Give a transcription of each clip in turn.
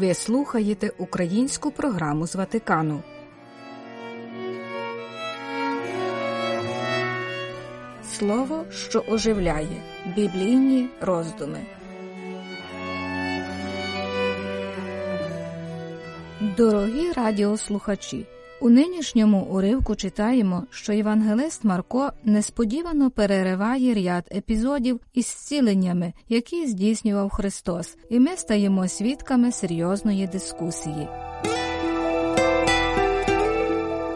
Ви слухаєте українську програму з Ватикану. Слово, що оживляє біблійні роздуми. Дорогі радіослухачі. У нинішньому уривку читаємо, що євангелист Марко несподівано перериває ряд епізодів із зціленнями, які здійснював Христос, і ми стаємо свідками серйозної дискусії.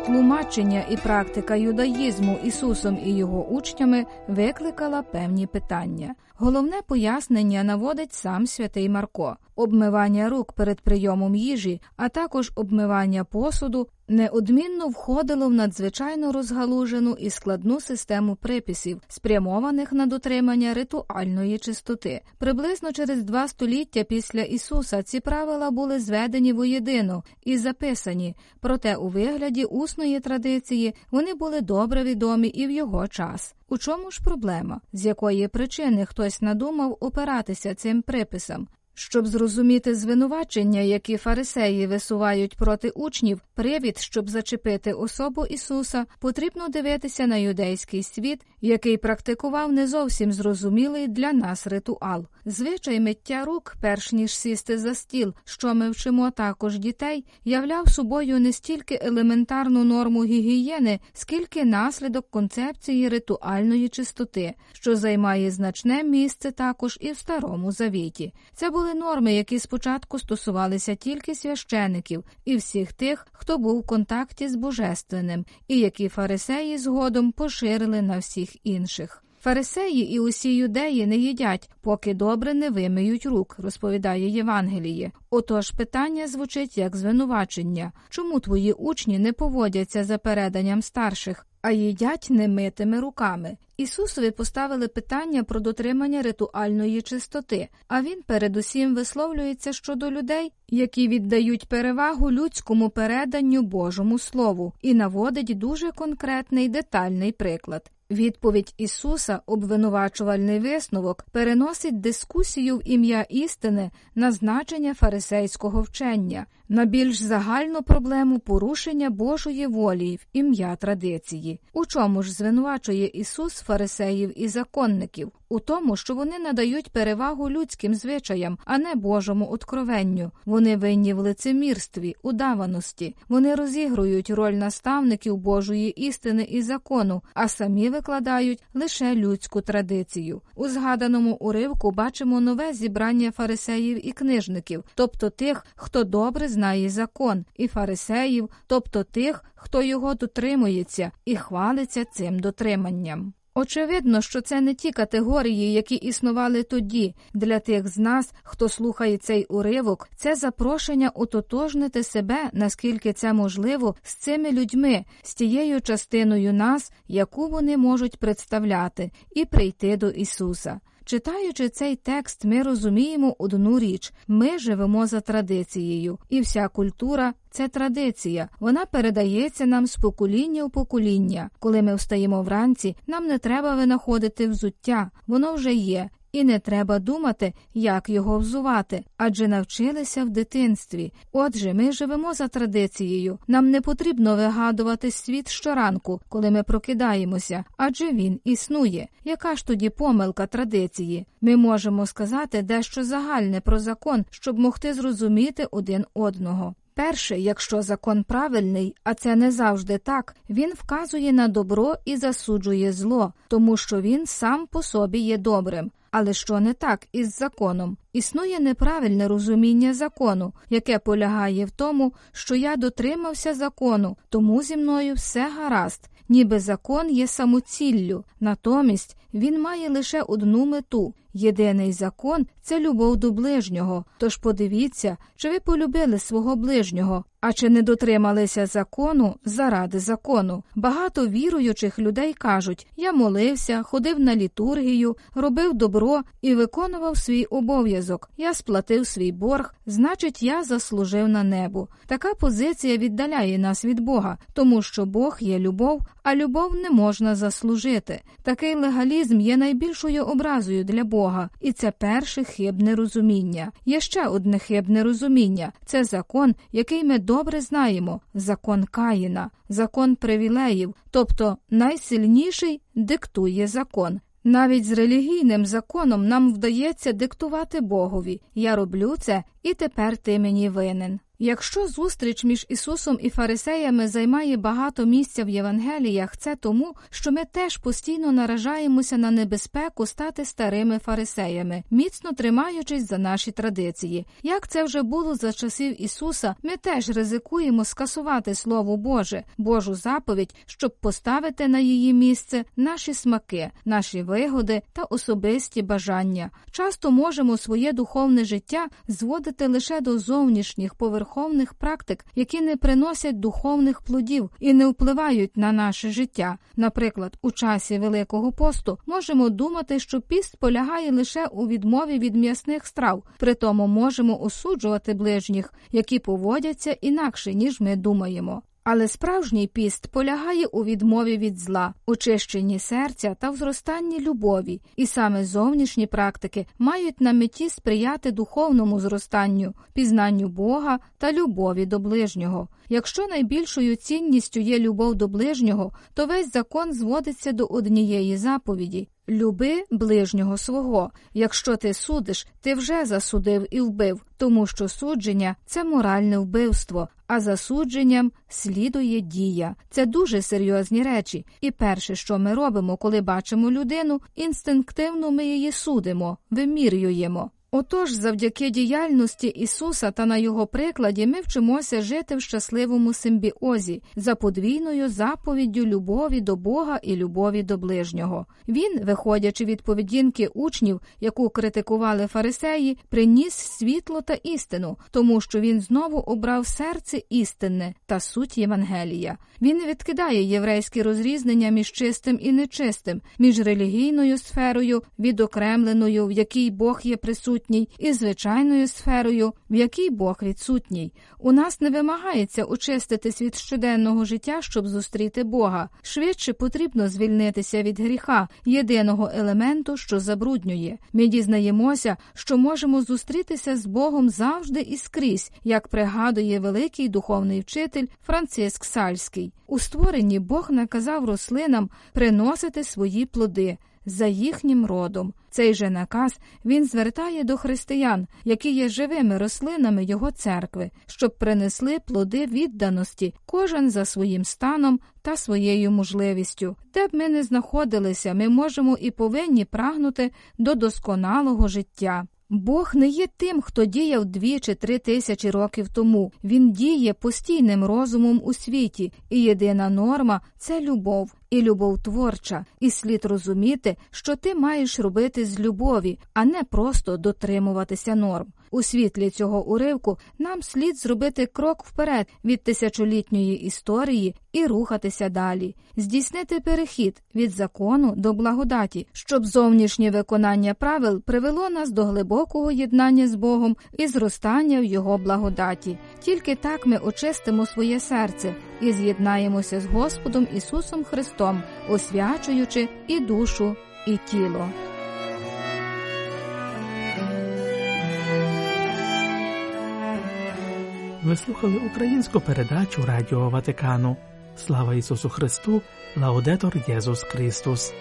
Тлумачення і практика юдаїзму Ісусом і його учнями викликала певні питання. Головне пояснення наводить сам святий Марко обмивання рук перед прийомом їжі, а також обмивання посуду неодмінно входило в надзвичайно розгалужену і складну систему приписів, спрямованих на дотримання ритуальної чистоти. Приблизно через два століття після Ісуса ці правила були зведені воєдино і записані, проте у вигляді усної традиції вони були добре відомі і в його час. У чому ж проблема, з якої причини хтось надумав опиратися цим приписам? Щоб зрозуміти звинувачення, які фарисеї висувають проти учнів, привід, щоб зачепити особу Ісуса, потрібно дивитися на юдейський світ, який практикував не зовсім зрозумілий для нас ритуал. Звичай миття рук, перш ніж сісти за стіл, що ми вчимо також дітей, являв собою не стільки елементарну норму гігієни, скільки наслідок концепції ритуальної чистоти, що займає значне місце також і в старому завіті. Це були норми, які спочатку стосувалися тільки священиків і всіх тих, хто був в контакті з божественним, і які фарисеї згодом поширили на всіх інших. Фарисеї і усі юдеї не їдять, поки добре не вимиють рук, розповідає Євангеліє. Отож питання звучить як звинувачення чому твої учні не поводяться за переданням старших, а їдять немитими руками. Ісусові поставили питання про дотримання ритуальної чистоти, а він передусім висловлюється щодо людей, які віддають перевагу людському переданню Божому Слову, і наводить дуже конкретний детальний приклад. Відповідь Ісуса, обвинувачувальний висновок, переносить дискусію в ім'я істини на значення фарисейського вчення, на більш загальну проблему порушення Божої волі в ім'я традиції. У чому ж звинувачує Ісус фарисеїв і законників? У тому, що вони надають перевагу людським звичаям, а не Божому откровенню. Вони винні в лицемірстві, удаваності, вони розігрують роль наставників Божої істини і закону, а самі викладають лише людську традицію. У згаданому уривку бачимо нове зібрання фарисеїв і книжників, тобто тих, хто добре знає закон, і фарисеїв, тобто тих, хто його дотримується і хвалиться цим дотриманням. Очевидно, що це не ті категорії, які існували тоді. Для тих з нас, хто слухає цей уривок, це запрошення утотожнити себе, наскільки це можливо, з цими людьми, з тією частиною нас, яку вони можуть представляти, і прийти до Ісуса. Читаючи цей текст, ми розуміємо одну річ: ми живемо за традицією, і вся культура це традиція. Вона передається нам з покоління в покоління. Коли ми встаємо вранці, нам не треба винаходити взуття, воно вже є. І не треба думати, як його взувати, адже навчилися в дитинстві. Отже, ми живемо за традицією. Нам не потрібно вигадувати світ щоранку, коли ми прокидаємося, адже він існує. Яка ж тоді помилка традиції? Ми можемо сказати дещо загальне про закон, щоб могти зрозуміти один одного. Перше, якщо закон правильний, а це не завжди так, він вказує на добро і засуджує зло, тому що він сам по собі є добрим. Але що не так із законом? Існує неправильне розуміння закону, яке полягає в тому, що я дотримався закону, тому зі мною все гаразд, ніби закон є самоціллю, натомість він має лише одну мету. Єдиний закон це любов до ближнього. Тож подивіться, чи ви полюбили свого ближнього, А чи не дотрималися закону заради закону? Багато віруючих людей кажуть: я молився, ходив на літургію, робив добро і виконував свій обов'язок. Я сплатив свій борг, значить, я заслужив на небо. Така позиція віддаляє нас від Бога, тому що Бог є любов, а любов не можна заслужити. Такий легалізм є найбільшою образою для Бога, і це перше хибне розуміння. Є ще одне хибне розуміння це закон, який ми добре знаємо: закон Каїна, закон привілеїв, тобто найсильніший диктує закон. Навіть з релігійним законом нам вдається диктувати Богові я роблю це, і тепер ти мені винен. Якщо зустріч між Ісусом і Фарисеями займає багато місця в Євангеліях, це тому, що ми теж постійно наражаємося на небезпеку стати старими фарисеями, міцно тримаючись за наші традиції. Як це вже було за часів Ісуса, ми теж ризикуємо скасувати Слово Боже, Божу заповідь, щоб поставити на її місце наші смаки, наші вигоди та особисті бажання. Часто можемо своє духовне життя зводити лише до зовнішніх поверхових духовних практик, які не приносять духовних плодів і не впливають на наше життя. Наприклад, у часі Великого посту можемо думати, що піст полягає лише у відмові від м'ясних страв, при тому можемо осуджувати ближніх, які поводяться інакше ніж ми думаємо. Але справжній піст полягає у відмові від зла, очищенні серця та в зростанні любові, і саме зовнішні практики мають на меті сприяти духовному зростанню, пізнанню Бога та любові до ближнього. Якщо найбільшою цінністю є любов до ближнього, то весь закон зводиться до однієї заповіді Люби ближнього свого. Якщо ти судиш, ти вже засудив і вбив, тому що судження це моральне вбивство, а засудженням слідує дія. Це дуже серйозні речі. І перше, що ми робимо, коли бачимо людину, інстинктивно ми її судимо, вимірюємо. Отож, завдяки діяльності Ісуса та на Його прикладі ми вчимося жити в щасливому симбіозі за подвійною заповіддю любові до Бога і любові до ближнього. Він, виходячи від поведінки учнів, яку критикували фарисеї, приніс світло та істину, тому що він знову обрав серце істинне та суть Євангелія. Він відкидає єврейські розрізнення між чистим і нечистим, між релігійною сферою, відокремленою, в якій Бог є присутній присутній, і звичайною сферою, в якій Бог відсутній. У нас не вимагається очиститись від щоденного життя, щоб зустріти Бога. Швидше потрібно звільнитися від гріха, єдиного елементу, що забруднює. Ми дізнаємося, що можемо зустрітися з Богом завжди і скрізь, як пригадує великий духовний вчитель Франциск Сальський. У створенні Бог наказав рослинам приносити свої плоди за їхнім родом. Цей же наказ він звертає до християн, які є живими рослинами його церкви, щоб принесли плоди відданості, кожен за своїм станом та своєю можливістю. Де б ми не знаходилися, ми можемо і повинні прагнути до досконалого життя. Бог не є тим, хто діяв дві чи три тисячі років тому. Він діє постійним розумом у світі, і єдина норма це любов і любов творча, і слід розуміти, що ти маєш робити з любові, а не просто дотримуватися норм. У світлі цього уривку нам слід зробити крок вперед від тисячолітньої історії і рухатися далі, здійснити перехід від закону до благодаті, щоб зовнішнє виконання правил привело нас до глибокого єднання з Богом і зростання в Його благодаті. Тільки так ми очистимо своє серце і з'єднаємося з Господом Ісусом Христом, освячуючи і душу, і тіло. Ви слухали українську передачу Радіо Ватикану. Слава Ісусу Христу, Лаудетор Єсус Христос.